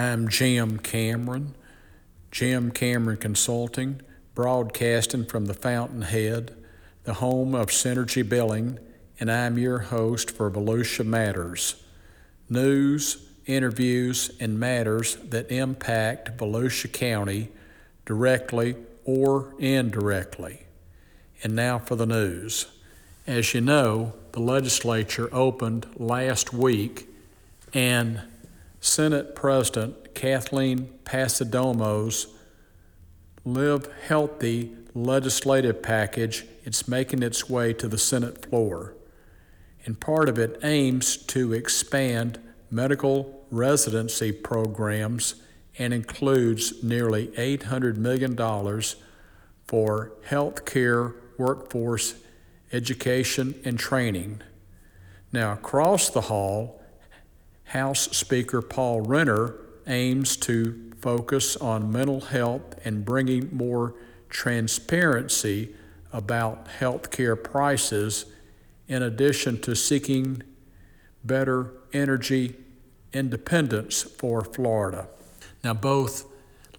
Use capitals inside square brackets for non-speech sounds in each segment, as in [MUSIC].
I'm Jim Cameron, Jim Cameron Consulting, broadcasting from the Fountainhead, the home of Synergy Billing, and I'm your host for Volusia Matters news, interviews, and matters that impact Volusia County directly or indirectly. And now for the news. As you know, the legislature opened last week, and Senate President Kathleen Passidomo's Live Healthy legislative package it's making its way to the Senate floor. And part of it aims to expand medical residency programs and includes nearly $800 million for health care, workforce, education, and training. Now, across the hall, House Speaker Paul Renner aims to focus on mental health and bringing more transparency about health care prices, in addition to seeking better energy independence for Florida. Now, both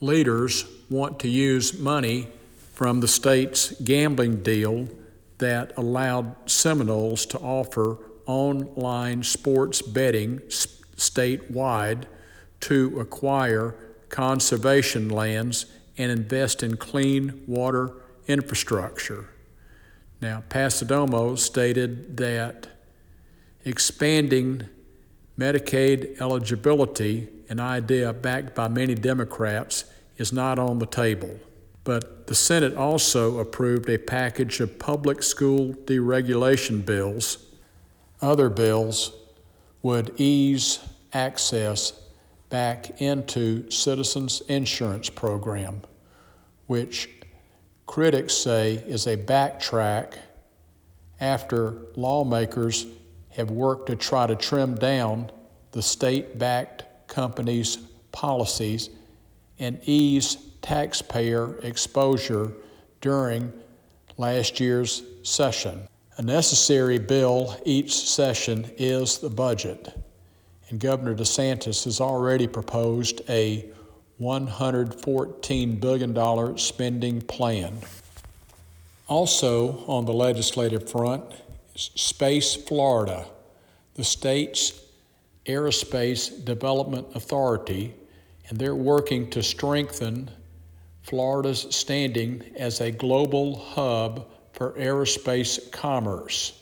leaders want to use money from the state's gambling deal that allowed Seminoles to offer online sports betting statewide to acquire conservation lands and invest in clean water infrastructure. Now, Passidomo stated that expanding Medicaid eligibility, an idea backed by many Democrats, is not on the table. But the Senate also approved a package of public school deregulation bills. Other bills would ease access back into Citizens Insurance Program, which critics say is a backtrack after lawmakers have worked to try to trim down the state backed companies' policies and ease taxpayer exposure during last year's session. A necessary bill each session is the budget, and Governor DeSantis has already proposed a $114 billion spending plan. Also, on the legislative front, Space Florida, the state's aerospace development authority, and they're working to strengthen Florida's standing as a global hub for aerospace commerce.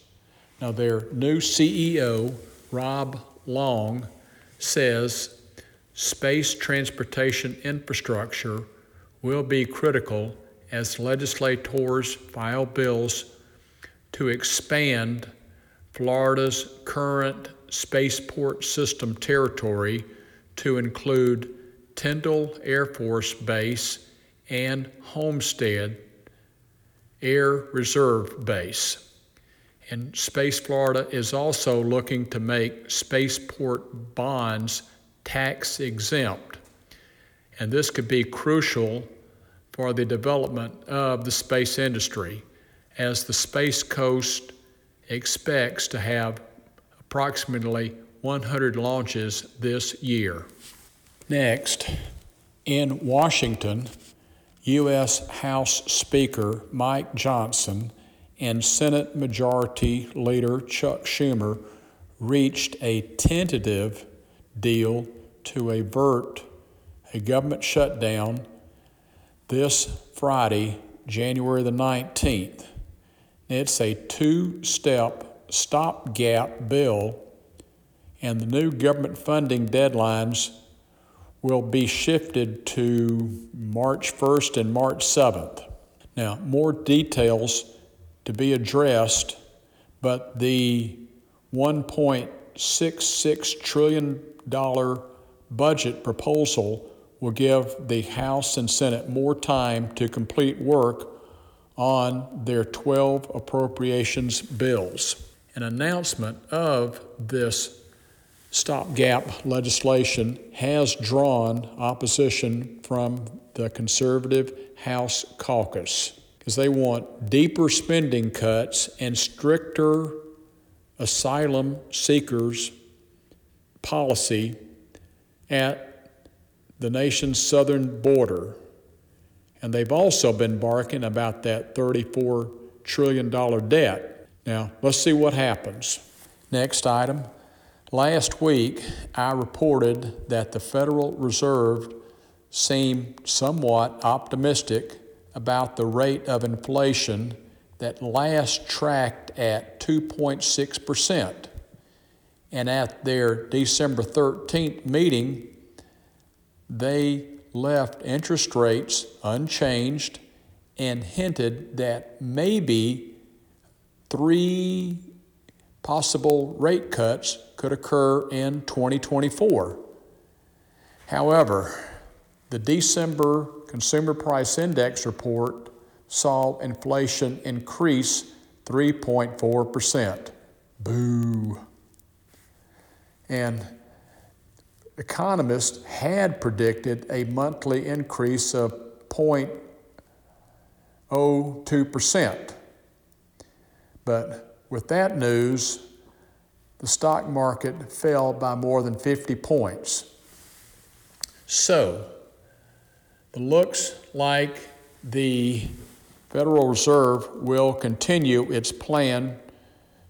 Now, their new CEO, Rob Long, says space transportation infrastructure will be critical as legislators file bills to expand Florida's current spaceport system territory to include Tyndall Air Force Base and Homestead Air Reserve Base. And Space Florida is also looking to make spaceport bonds tax exempt. And this could be crucial for the development of the space industry as the Space Coast expects to have approximately 100 launches this year. Next, in Washington, U.S. House Speaker Mike Johnson and Senate Majority Leader Chuck Schumer reached a tentative deal to avert a government shutdown this Friday, January the 19th. It's a two step stopgap bill, and the new government funding deadlines will be shifted to March 1st and March 7th. Now, more details to be addressed, but the $1.66 trillion budget proposal will give the House and Senate more time to complete work on their 12 appropriations bills. An announcement of this stopgap legislation has drawn opposition from the conservative House caucus because they want deeper spending cuts and stricter asylum seekers policy at the nation's southern border. And they've also been barking about that $34 trillion debt. Now, let's see what happens. Next item. Last week, I reported that the Federal Reserve seemed somewhat optimistic about the rate of inflation that last tracked at 2.6%. And at their December 13th meeting, they left interest rates unchanged and hinted that maybe three possible rate cuts could occur in 2024. However, the December Consumer Price Index report saw inflation increase 3.4%. Boo. And economists had predicted a monthly increase of 0.02%. But with that news, the stock market fell by more than 50 points. So, it looks like the Federal Reserve will continue its plan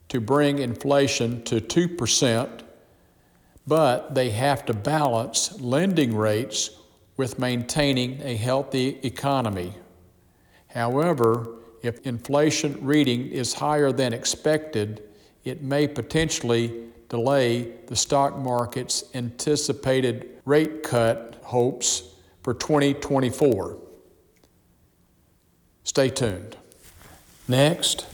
to bring inflation to 2%, but they have to balance lending rates with maintaining a healthy economy. However, if inflation reading is higher than expected, it may potentially delay the stock market's anticipated rate cut hopes for 2024. Stay tuned. Next,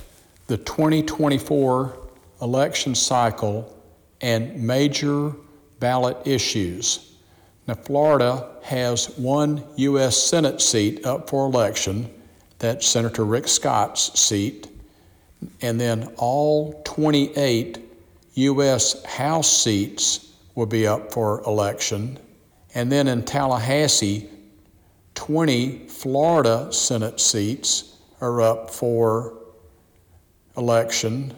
the 2024 election cycle and major ballot issues. Now, Florida has one U.S. Senate seat up for election. That's Senator Rick Scott's seat. And then all 28 U.S. House seats will be up for election. And then in Tallahassee, 20 Florida Senate seats are up for election,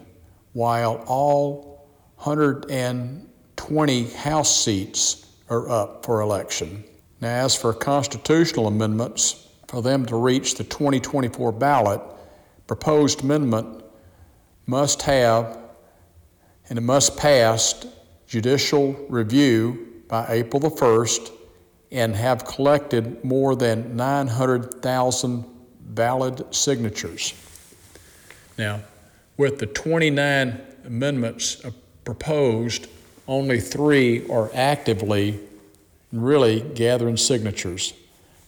while all 120 House seats are up for election. Now, as for constitutional amendments, for them to reach the 2024 ballot, proposed amendment must have and it must pass judicial review by April the 1st and have collected more than 900,000 valid signatures. Now, with the 29 amendments uh, proposed, only three are actively really gathering signatures.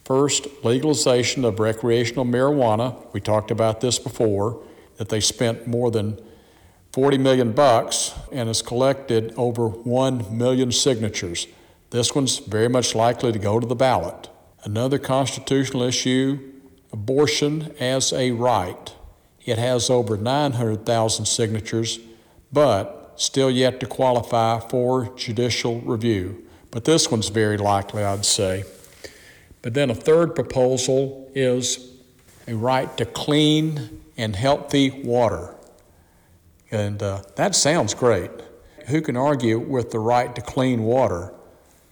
First, legalization of recreational marijuana. We talked about this before, that they spent more than 40 million bucks and has collected over 1 million signatures. This one's very much likely to go to the ballot. Another constitutional issue abortion as a right. It has over 900,000 signatures, but still yet to qualify for judicial review. But this one's very likely, I'd say. But then a third proposal is a right to clean and healthy water. And uh, that sounds great. Who can argue with the right to clean water?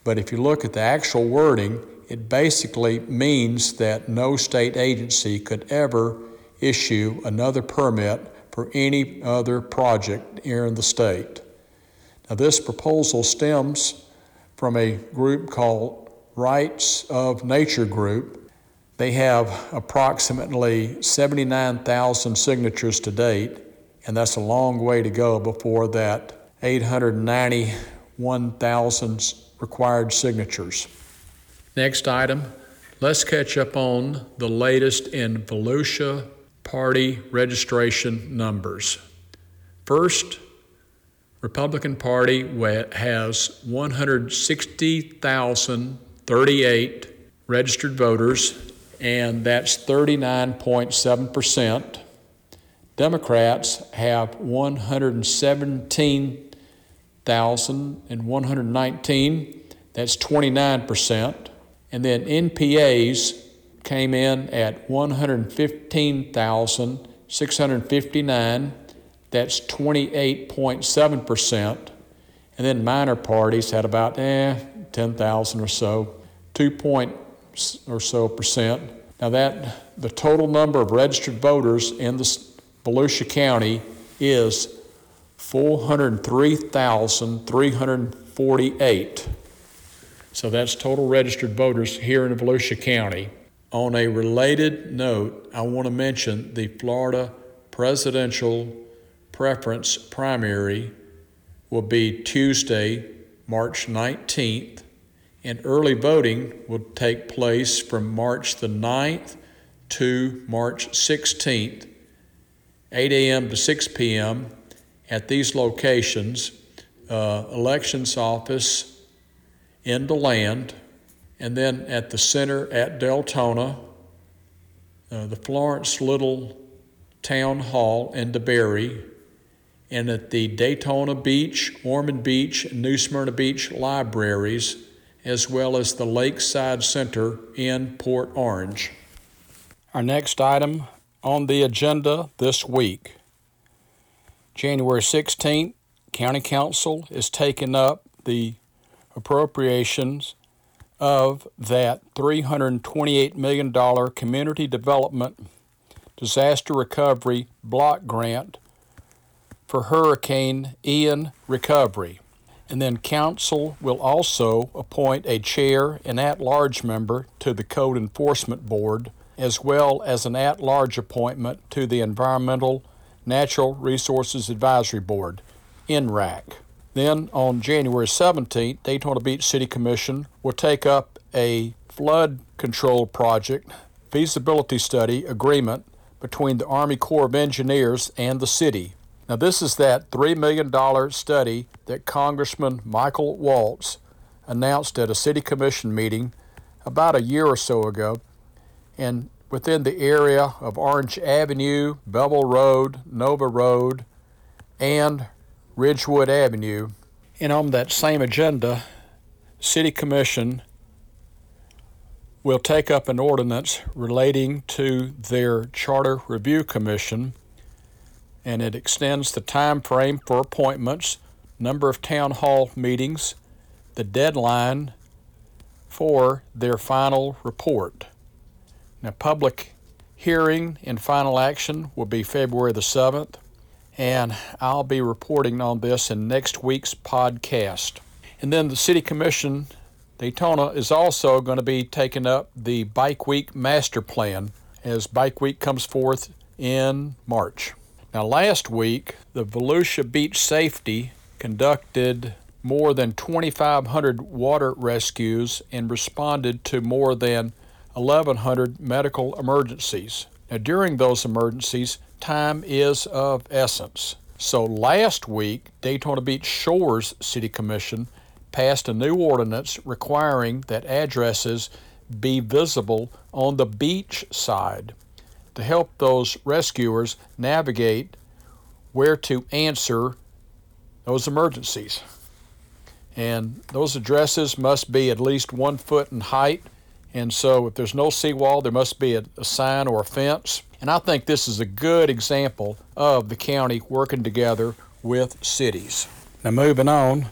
But if you look at the actual wording, it basically means that no state agency could ever issue another permit for any other project here in the state. Now, this proposal stems from a group called Rights of Nature Group. They have approximately 79,000 signatures to date, and that's a long way to go before that 891,000 required signatures. Next item, let's catch up on the latest in Volusia party registration numbers. First, Republican Party has 160,038 registered voters, and that's 39.7%. Democrats have 117 1,119, that's 29%. And then NPAs came in at 115,659, that's 28.7%. And then minor parties had about eh, 10,000 or so, two point or so percent. Now that the total number of registered voters in the Volusia County is 403,348. So that's total registered voters here in Volusia County. On a related note, I want to mention the Florida presidential preference primary will be Tuesday, March 19th, and early voting will take place from March the 9th to March 16th, 8 a.m. to 6 p.m. at these locations uh, Elections Office in DeLand, and then at the center at Deltona, uh, the Florence Little Town Hall in DeBary, and at the Daytona Beach, Ormond Beach, and New Smyrna Beach libraries, as well as the Lakeside Center in Port Orange. Our next item on the agenda this week. January 16th, County Council is taking up the appropriations of that $328 million Community Development Disaster Recovery Block Grant for Hurricane Ian recovery. And then Council will also appoint a chair and at large member to the Code Enforcement Board, as well as an at large appointment to the Environmental Natural Resources Advisory Board, NRAC. Then on January 17th, Daytona Beach City Commission will take up a flood control project feasibility study agreement between the Army Corps of Engineers and the city. Now, this is that $3 million study that Congressman Michael Waltz announced at a city commission meeting about a year or so ago. And within the area of Orange Avenue, Bevel Road, Nova Road, and Ridgewood Avenue. And on that same agenda, City Commission will take up an ordinance relating to their Charter Review Commission, and it extends the time frame for appointments, number of town hall meetings, the deadline for their final report. Now, public hearing and final action will be February the 7th and I'll be reporting on this in next week's podcast. And then the City Commission Daytona is also going to be taking up the Bike Week Master Plan as Bike Week comes forth in March. Now, last week, the Volusia Beach Safety conducted more than 2,500 water rescues and responded to more than 1,100 medical emergencies. Now, during those emergencies, time is of essence. So last week, Daytona Beach Shores City Commission passed a new ordinance requiring that addresses be visible on the beach side to help those rescuers navigate where to answer those emergencies. And those addresses must be at least one foot in height. And so, if there's no seawall, there must be a, a sign or a fence. And I think this is a good example of the county working together with cities. Now, moving on,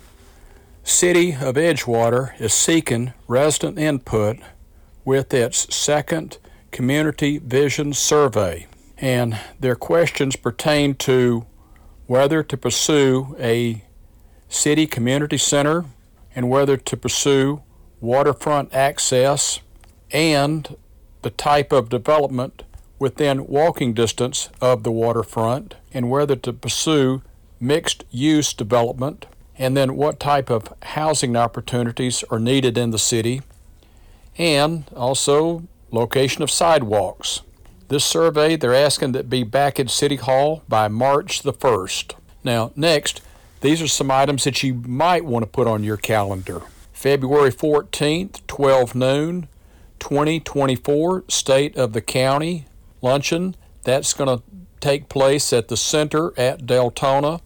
City of Edgewater is seeking resident input with its second Community Vision Survey. And their questions pertain to whether to pursue a city community center and whether to pursue waterfront access and the type of development within walking distance of the waterfront and whether to pursue mixed use development and then what type of housing opportunities are needed in the city and also location of sidewalks. This survey they're asking that be back at City Hall by March the 1st. Now, next, these are some items that you might want to put on your calendar. February 14th, 12 noon, 2024, State of the County luncheon. That's going to take place at the center at Deltona,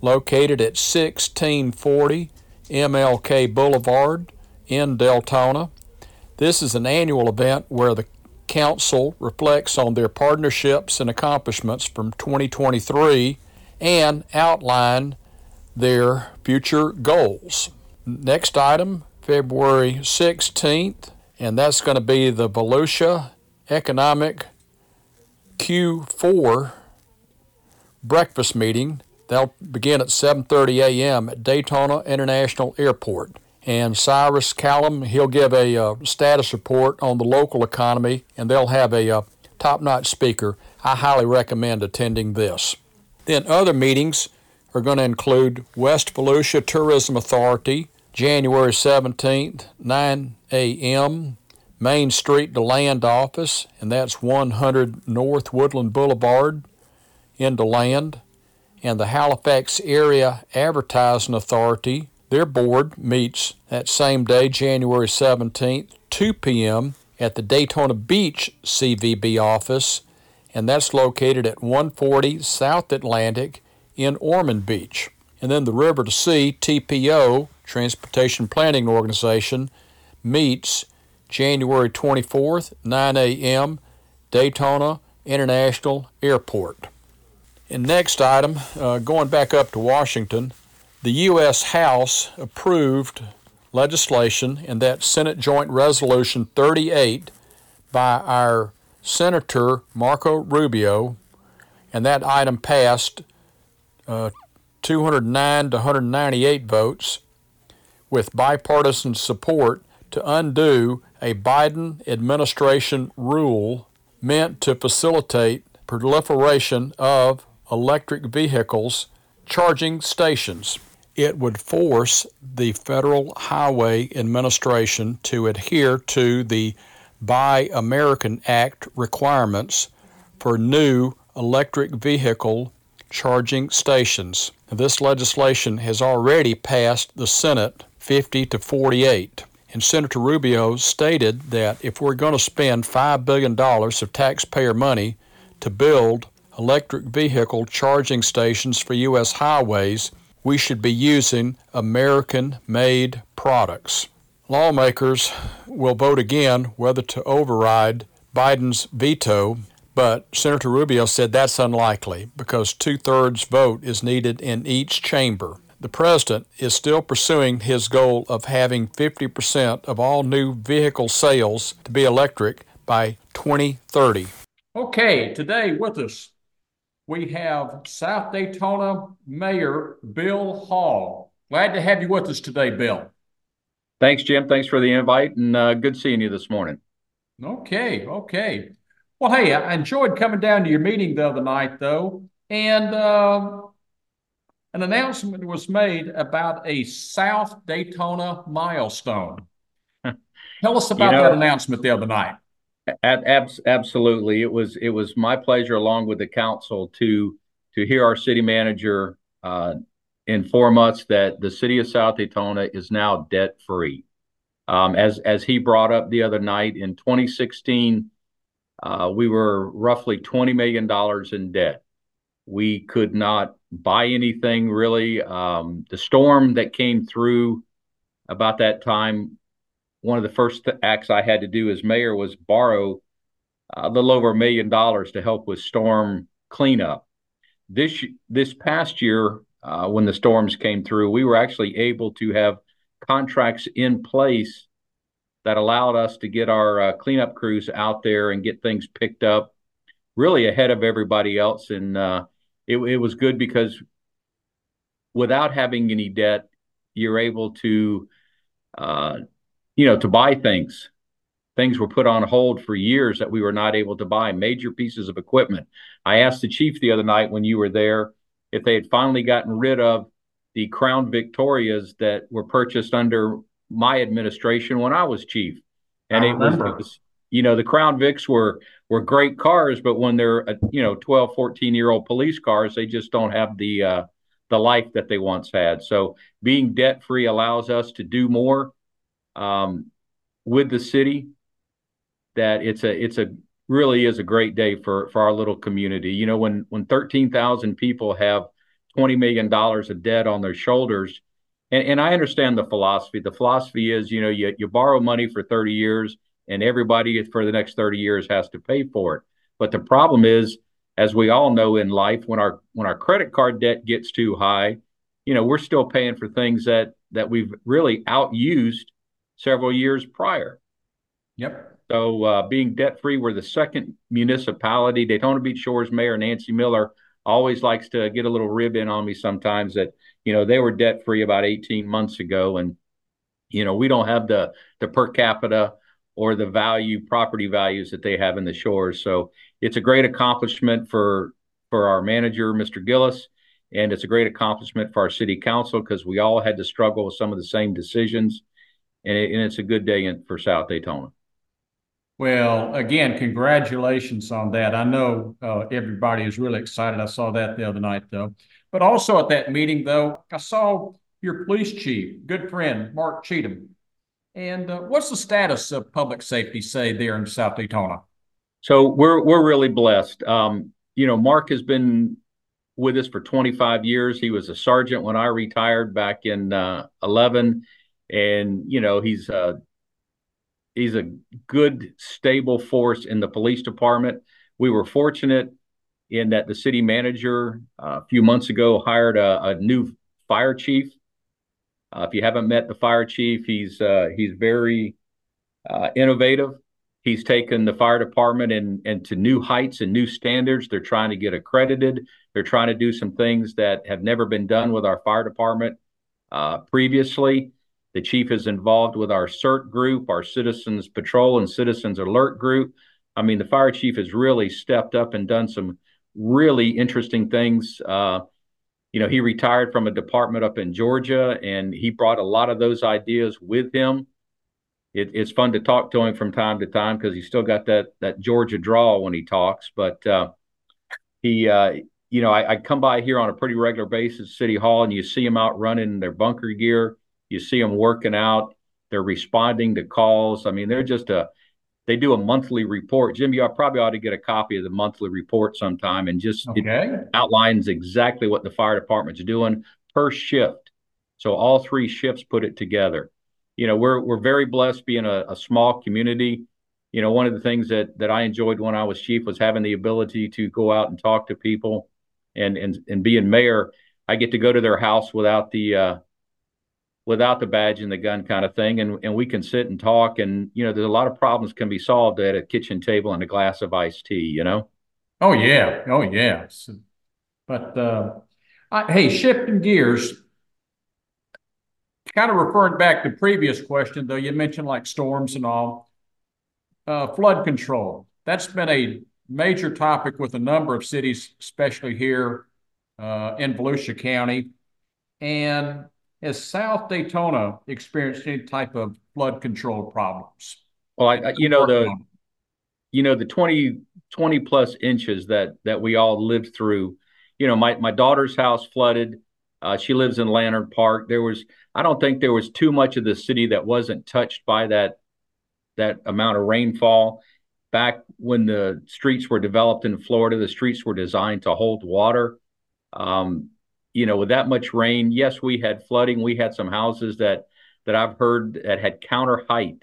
located at 1640 MLK Boulevard in Deltona. This is an annual event where the Council reflects on their partnerships and accomplishments from 2023 and outline their future goals. Next item, February 16th and that's going to be the Volusia Economic Q4 breakfast meeting. They'll begin at 7:30 a.m. at Daytona International Airport. And Cyrus Callum, he'll give a uh, status report on the local economy, and they'll have a uh, top-notch speaker. I highly recommend attending this. Then other meetings are going to include West Volusia Tourism Authority, January 17th, 9 a.m. Main Street DeLand office, and that's 100 North Woodland Boulevard in DeLand. And the Halifax Area Advertising Authority, their board meets that same day, January 17th, 2 p.m. at the Daytona Beach CVB office, and that's located at 140 South Atlantic in Ormond Beach. And then the River to Sea TPO, Transportation Planning Organization, meets January 24th, 9 a.m., Daytona International Airport. And next item, uh, going back up to Washington, the U.S. House approved legislation in that Senate Joint Resolution 38 by our Senator Marco Rubio, and that item passed uh, 209 to 198 votes with bipartisan support to undo a Biden administration rule meant to facilitate proliferation of electric vehicles charging stations. It would force the Federal Highway Administration to adhere to the Buy American Act requirements for new electric vehicle charging stations. This legislation has already passed the Senate 50 to 48. And Senator Rubio stated that if we're going to spend $5 billion of taxpayer money to build electric vehicle charging stations for U.S. highways, we should be using American made products. Lawmakers will vote again whether to override Biden's veto, but Senator Rubio said that's unlikely because two thirds vote is needed in each chamber the president is still pursuing his goal of having 50% of all new vehicle sales to be electric by 2030. Okay, today with us we have South Daytona Mayor Bill Hall. Glad to have you with us today, Bill. Thanks, Jim. Thanks for the invite and uh, good seeing you this morning. Okay, okay. Well, hey, I enjoyed coming down to your meeting the other night, though, and uh, an announcement was made about a South Daytona milestone. [LAUGHS] Tell us about you know, that announcement the other night. Ab- absolutely, it was it was my pleasure, along with the council, to to hear our city manager uh, inform us that the city of South Daytona is now debt free. Um, as as he brought up the other night, in 2016, uh, we were roughly 20 million dollars in debt. We could not buy anything really. Um, the storm that came through about that time, one of the first acts I had to do as mayor was borrow a little over a million dollars to help with storm cleanup. This this past year, uh, when the storms came through, we were actually able to have contracts in place that allowed us to get our uh, cleanup crews out there and get things picked up really ahead of everybody else. And uh, it, it was good because without having any debt, you're able to, uh, you know, to buy things. Things were put on hold for years that we were not able to buy major pieces of equipment. I asked the chief the other night when you were there if they had finally gotten rid of the Crown Victorias that were purchased under my administration when I was chief. And it was, it was, you know, the Crown Vics were were great cars, but when they're uh, you know 12, 14 year old police cars, they just don't have the uh, the life that they once had. So being debt free allows us to do more um, with the city. That it's a it's a really is a great day for for our little community. You know, when when thirteen thousand people have twenty million dollars of debt on their shoulders, and, and I understand the philosophy. The philosophy is, you know, you you borrow money for thirty years and everybody for the next 30 years has to pay for it. But the problem is, as we all know in life, when our when our credit card debt gets too high, you know, we're still paying for things that that we've really outused several years prior. Yep. So uh, being debt free, we're the second municipality. Daytona Beach Shores Mayor Nancy Miller always likes to get a little rib in on me sometimes that you know they were debt free about 18 months ago, and you know we don't have the the per capita or the value property values that they have in the shores. So it's a great accomplishment for for our manager, Mr. Gillis, and it's a great accomplishment for our city council because we all had to struggle with some of the same decisions, and, it, and it's a good day in, for South Daytona. Well, again, congratulations on that. I know uh, everybody is really excited. I saw that the other night, though. But also at that meeting, though, I saw your police chief, good friend, Mark Cheatham. And uh, what's the status of public safety, say, there in South Daytona? So we're we're really blessed. Um, you know, Mark has been with us for 25 years. He was a sergeant when I retired back in uh, 11, and you know he's uh, he's a good, stable force in the police department. We were fortunate in that the city manager uh, a few months ago hired a, a new fire chief. Uh, if you haven't met the fire chief, he's uh, he's very uh, innovative. He's taken the fire department and, and to new heights and new standards. They're trying to get accredited. They're trying to do some things that have never been done with our fire department uh, previously. The chief is involved with our CERT group, our Citizens Patrol and Citizens Alert group. I mean, the fire chief has really stepped up and done some really interesting things. Uh, you know, he retired from a department up in Georgia, and he brought a lot of those ideas with him. It, it's fun to talk to him from time to time because he's still got that that Georgia drawl when he talks. But uh, he, uh, you know, I, I, come by here on a pretty regular basis, City Hall, and you see him out running their bunker gear. You see them working out. They're responding to calls. I mean, they're just a they do a monthly report. Jim, you probably ought to get a copy of the monthly report sometime and just okay. outlines exactly what the fire department's doing per shift. So all three shifts put it together. You know, we're we're very blessed being a, a small community. You know, one of the things that that I enjoyed when I was chief was having the ability to go out and talk to people, and and and being mayor, I get to go to their house without the uh, without the badge and the gun kind of thing and, and we can sit and talk and you know there's a lot of problems can be solved at a kitchen table and a glass of iced tea you know? Oh yeah. Oh yeah. So, but uh, I, hey shifting gears kind of referring back to previous question though you mentioned like storms and all. Uh, flood control. That's been a major topic with a number of cities especially here uh, in volusia county. And has South Daytona experienced any type of flood control problems? Well, I, I you know the you know the 20 20 plus inches that that we all lived through. You know, my my daughter's house flooded. Uh, she lives in Lantern Park. There was I don't think there was too much of the city that wasn't touched by that that amount of rainfall. Back when the streets were developed in Florida, the streets were designed to hold water. Um, you know, with that much rain, yes, we had flooding. We had some houses that that I've heard that had counter height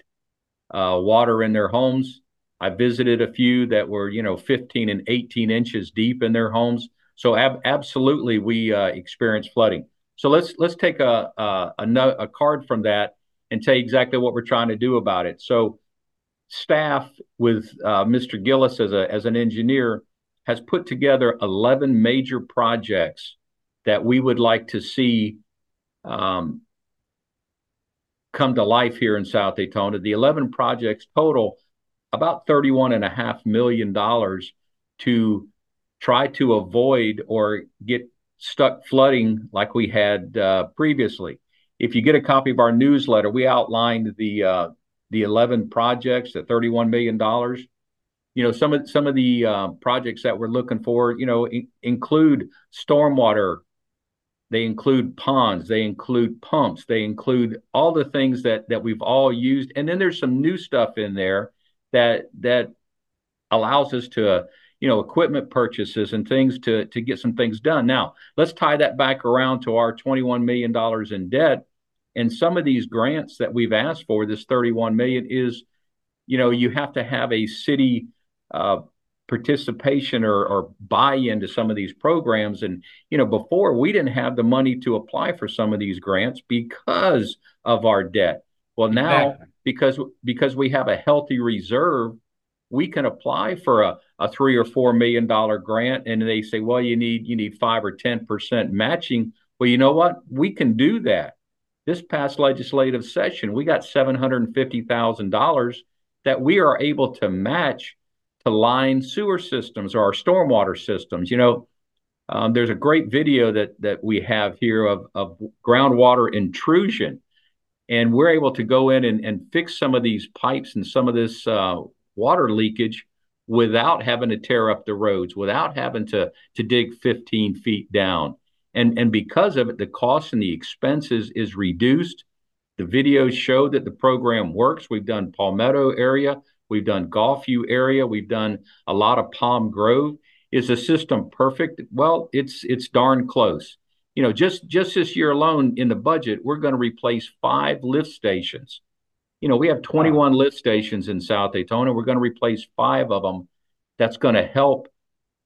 uh, water in their homes. I visited a few that were, you know, 15 and 18 inches deep in their homes. So ab- absolutely, we uh, experienced flooding. So let's let's take a, a a, a card from that and tell you exactly what we're trying to do about it. So staff with uh, Mr. Gillis as a as an engineer has put together 11 major projects that we would like to see um, come to life here in South Daytona. The 11 projects total about $31.5 million to try to avoid or get stuck flooding like we had uh, previously. If you get a copy of our newsletter, we outlined the uh, the 11 projects at 31 million dollars. You know, some of some of the uh, projects that we're looking for, you know, in, include stormwater they include ponds, they include pumps, they include all the things that that we've all used, and then there's some new stuff in there that that allows us to, uh, you know, equipment purchases and things to to get some things done. Now, let's tie that back around to our 21 million dollars in debt, and some of these grants that we've asked for, this 31 million is, you know, you have to have a city uh, participation or, or buy into some of these programs and you know before we didn't have the money to apply for some of these grants because of our debt well now exactly. because because we have a healthy reserve, we can apply for a, a three or four million dollar grant, and they say, well, you need you need five or ten percent matching. Well, you know what? We can do that. This past legislative session, we got seven hundred and fifty thousand dollars that we are able to match to line sewer systems or our stormwater systems. You know, um, there's a great video that that we have here of, of groundwater intrusion, and we're able to go in and, and fix some of these pipes and some of this uh, water leakage without having to tear up the roads, without having to to dig 15 feet down. And and because of it, the cost and the expenses is reduced. The videos show that the program works. We've done Palmetto area, we've done Gulfview area, we've done a lot of Palm Grove is the system perfect? Well, it's it's darn close. You know, just just this year alone in the budget, we're going to replace five lift stations. You know, we have 21 wow. lift stations in South Daytona. We're going to replace five of them. That's going to help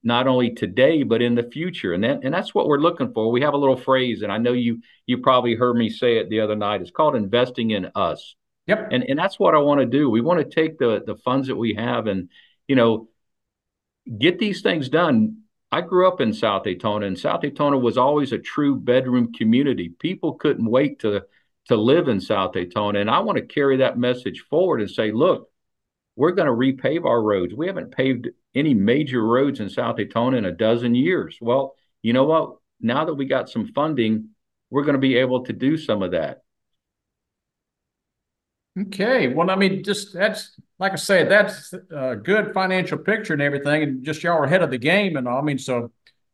not only today but in the future. And that, and that's what we're looking for. We have a little phrase, and I know you you probably heard me say it the other night. It's called investing in us. Yep. And and that's what I want to do. We want to take the the funds that we have and you know get these things done. I grew up in South Daytona, and South Daytona was always a true bedroom community. People couldn't wait to to live in South Daytona, and I want to carry that message forward and say, look, we're going to repave our roads. We haven't paved any major roads in South Daytona in a dozen years. Well, you know what? Now that we got some funding, we're going to be able to do some of that. Okay. Well, I mean, just that's like I said, that's a good financial picture and everything, and just y'all are ahead of the game and all. I mean, so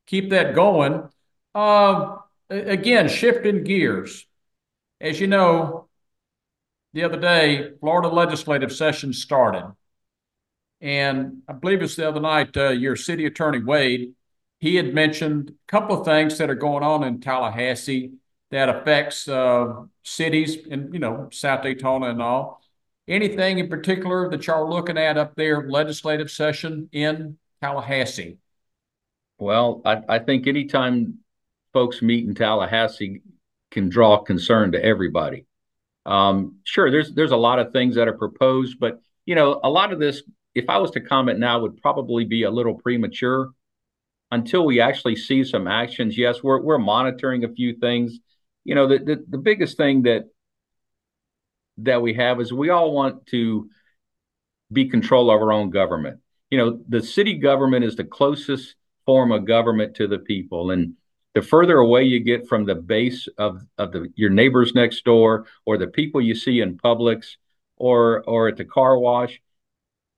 keep that going. Uh, again, shifting gears. As you know, the other day, Florida legislative session started. And I believe it's the other night, uh, your city attorney, Wade, he had mentioned a couple of things that are going on in Tallahassee that affects uh, cities and you know South Daytona and all. Anything in particular that y'all looking at up there, legislative session in Tallahassee? Well, I, I think anytime folks meet in Tallahassee can draw concern to everybody. Um, sure, there's there's a lot of things that are proposed, but you know, a lot of this, if I was to comment now, would probably be a little premature until we actually see some actions. Yes, we're we're monitoring a few things you know, the, the, the biggest thing that that we have is we all want to be control of our own government. You know, the city government is the closest form of government to the people. And the further away you get from the base of, of the, your neighbors next door or the people you see in Publix or or at the car wash,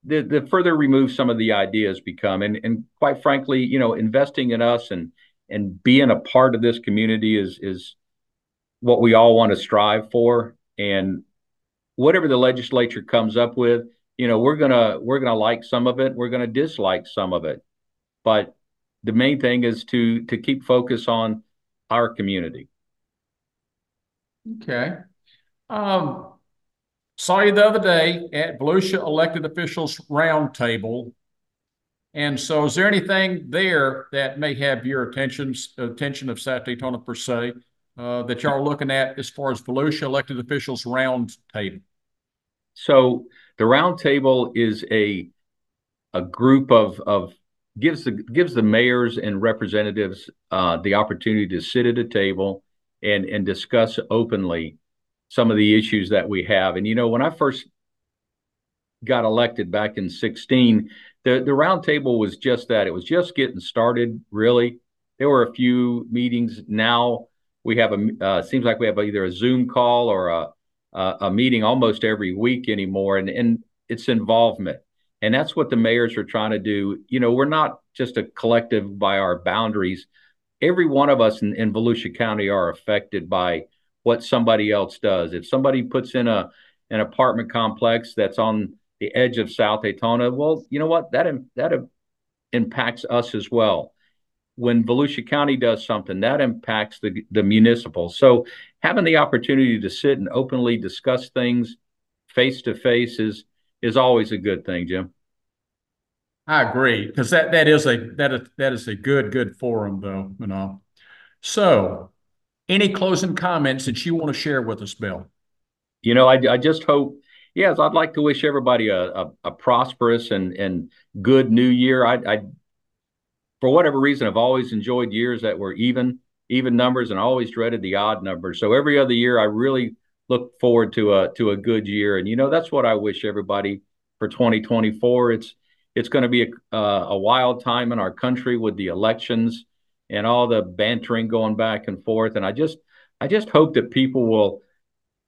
the, the further removed some of the ideas become. And, and quite frankly, you know, investing in us and and being a part of this community is is what we all want to strive for. And whatever the legislature comes up with you know we're gonna we're gonna like some of it. We're gonna dislike some of it. But the main thing is to to keep focus on our community. Okay. Um saw you the other day at volusia elected officials roundtable. And so is there anything there that may have your attention attention of south daytona per se uh, that y'all are looking at as far as Volusia elected officials round table? So the round table is a a group of of gives the gives the mayors and representatives uh, the opportunity to sit at a table and and discuss openly some of the issues that we have. And you know, when I first got elected back in 16, the the round table was just that. It was just getting started, really. There were a few meetings now we have a uh, seems like we have either a Zoom call or a a, a meeting almost every week anymore, and and it's involvement, and that's what the mayors are trying to do. You know, we're not just a collective by our boundaries. Every one of us in, in Volusia County are affected by what somebody else does. If somebody puts in a an apartment complex that's on the edge of South Daytona, well, you know what? That that impacts us as well when Volusia County does something, that impacts the, the municipal. So having the opportunity to sit and openly discuss things face to face is is always a good thing, Jim. I agree because that that is a that is, that is a good good forum though, you know. So, any closing comments that you want to share with us, Bill? You know, I I just hope yes, I'd like to wish everybody a, a, a prosperous and, and good new year. I, I, for whatever reason, I've always enjoyed years that were even, even numbers and always dreaded the odd numbers. So every other year, I really look forward to a, to a good year. And, you know, that's what I wish everybody for 2024. It's, it's going to be a, uh, a wild time in our country with the elections and all the bantering going back and forth. And I just, I just hope that people will,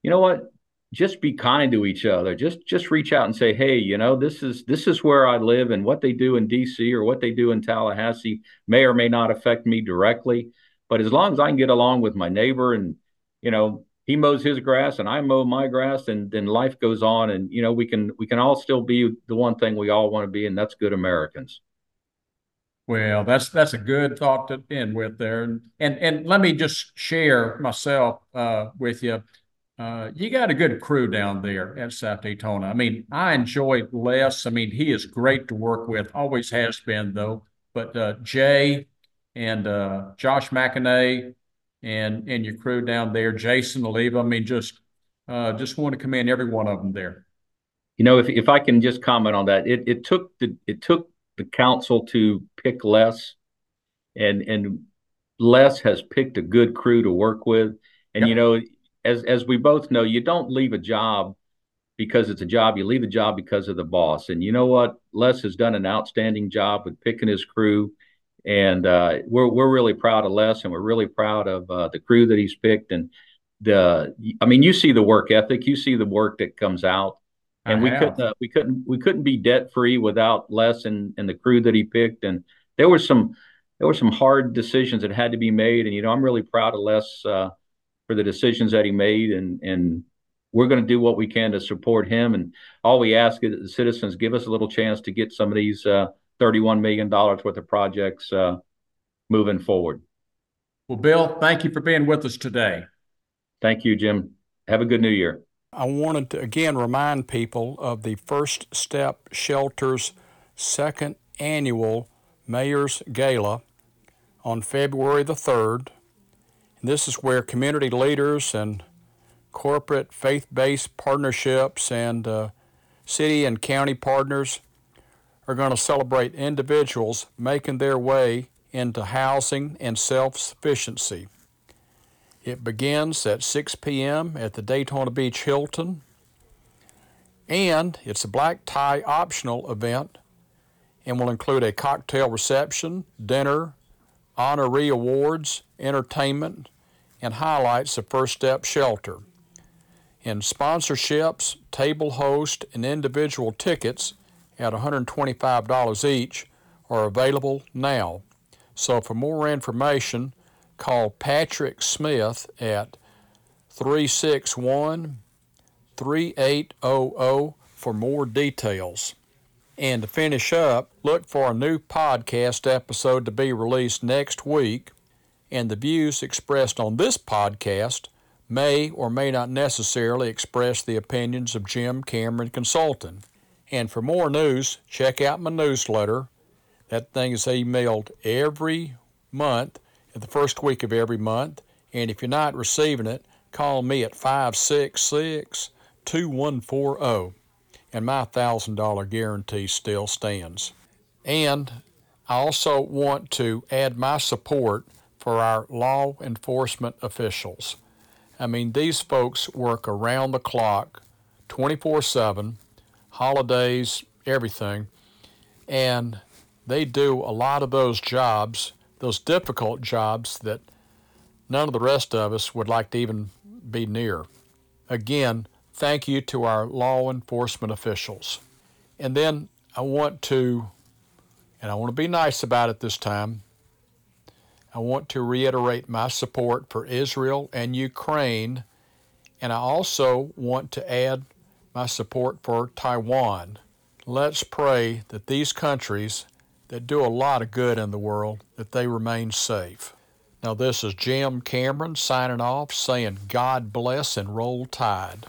you know what, just be kind to each other. Just, just reach out and say, hey, you know, this is this is where I live, and what they do in D.C. or what they do in Tallahassee may or may not affect me directly. But as long as I can get along with my neighbor and, you know, he mows his grass and I mow my grass, and then life goes on, and you know, we can we can all still be the one thing we all want to be, and that's good Americans. Well, that's that's a good thought to end with there, and and, and let me just share myself uh, with you. Uh, you got a good crew down there at South Daytona. I mean, I enjoyed Les. I mean, he is great to work with. Always has been though. But uh, Jay and uh, Josh McInerney and and your crew down there, Jason Oliva. I mean, just uh, just want to commend every one of them there. You know, if if I can just comment on that, it it took the it took the council to pick Les, and and Les has picked a good crew to work with. And yep. you know, as as we both know, you don't leave a job because it's a job. You leave a job because of the boss. And you know what? Les has done an outstanding job with picking his crew, and uh, we're we're really proud of Les, and we're really proud of uh, the crew that he's picked. And the, I mean, you see the work ethic, you see the work that comes out and I we have. couldn't uh, we couldn't we couldn't be debt free without Les and, and the crew that he picked. And there were some there were some hard decisions that had to be made. And you know, I'm really proud of Les uh, for the decisions that he made. And and we're going to do what we can to support him. And all we ask is that the citizens give us a little chance to get some of these uh, 31 million dollars worth of projects uh, moving forward. Well, Bill, thank you for being with us today. Thank you, Jim. Have a good new year. I wanted to again remind people of the First Step Shelter's second annual Mayor's Gala on February the 3rd. This is where community leaders and corporate faith based partnerships and uh, city and county partners are going to celebrate individuals making their way into housing and self sufficiency. It begins at 6 p.m. at the Daytona Beach Hilton, and it's a black tie optional event and will include a cocktail reception, dinner, honoree awards, entertainment, and highlights of First Step Shelter. In sponsorships, table host, and individual tickets at $125 each are available now. So for more information, call Patrick Smith at 361 3800 for more details. And to finish up, look for a new podcast episode to be released next week, and the views expressed on this podcast may or may not necessarily express the opinions of Jim Cameron Consulting. And for more news, check out my newsletter. That thing is emailed every month the first week of every month. And if you're not receiving it, call me at 566 2140, and my $1,000 guarantee still stands. And I also want to add my support for our law enforcement officials. I mean, these folks work around the clock, 24 7, holidays, everything, and they do a lot of those jobs those difficult jobs that none of the rest of us would like to even be near. Again, thank you to our law enforcement officials. And then I want to, and I want to be nice about it this time, I want to reiterate my support for Israel and Ukraine, and I also want to add my support for Taiwan. Let's pray that these countries that do a lot of good in the world, that they remain safe. Now, this is Jim Cameron signing off, saying God bless and roll tide.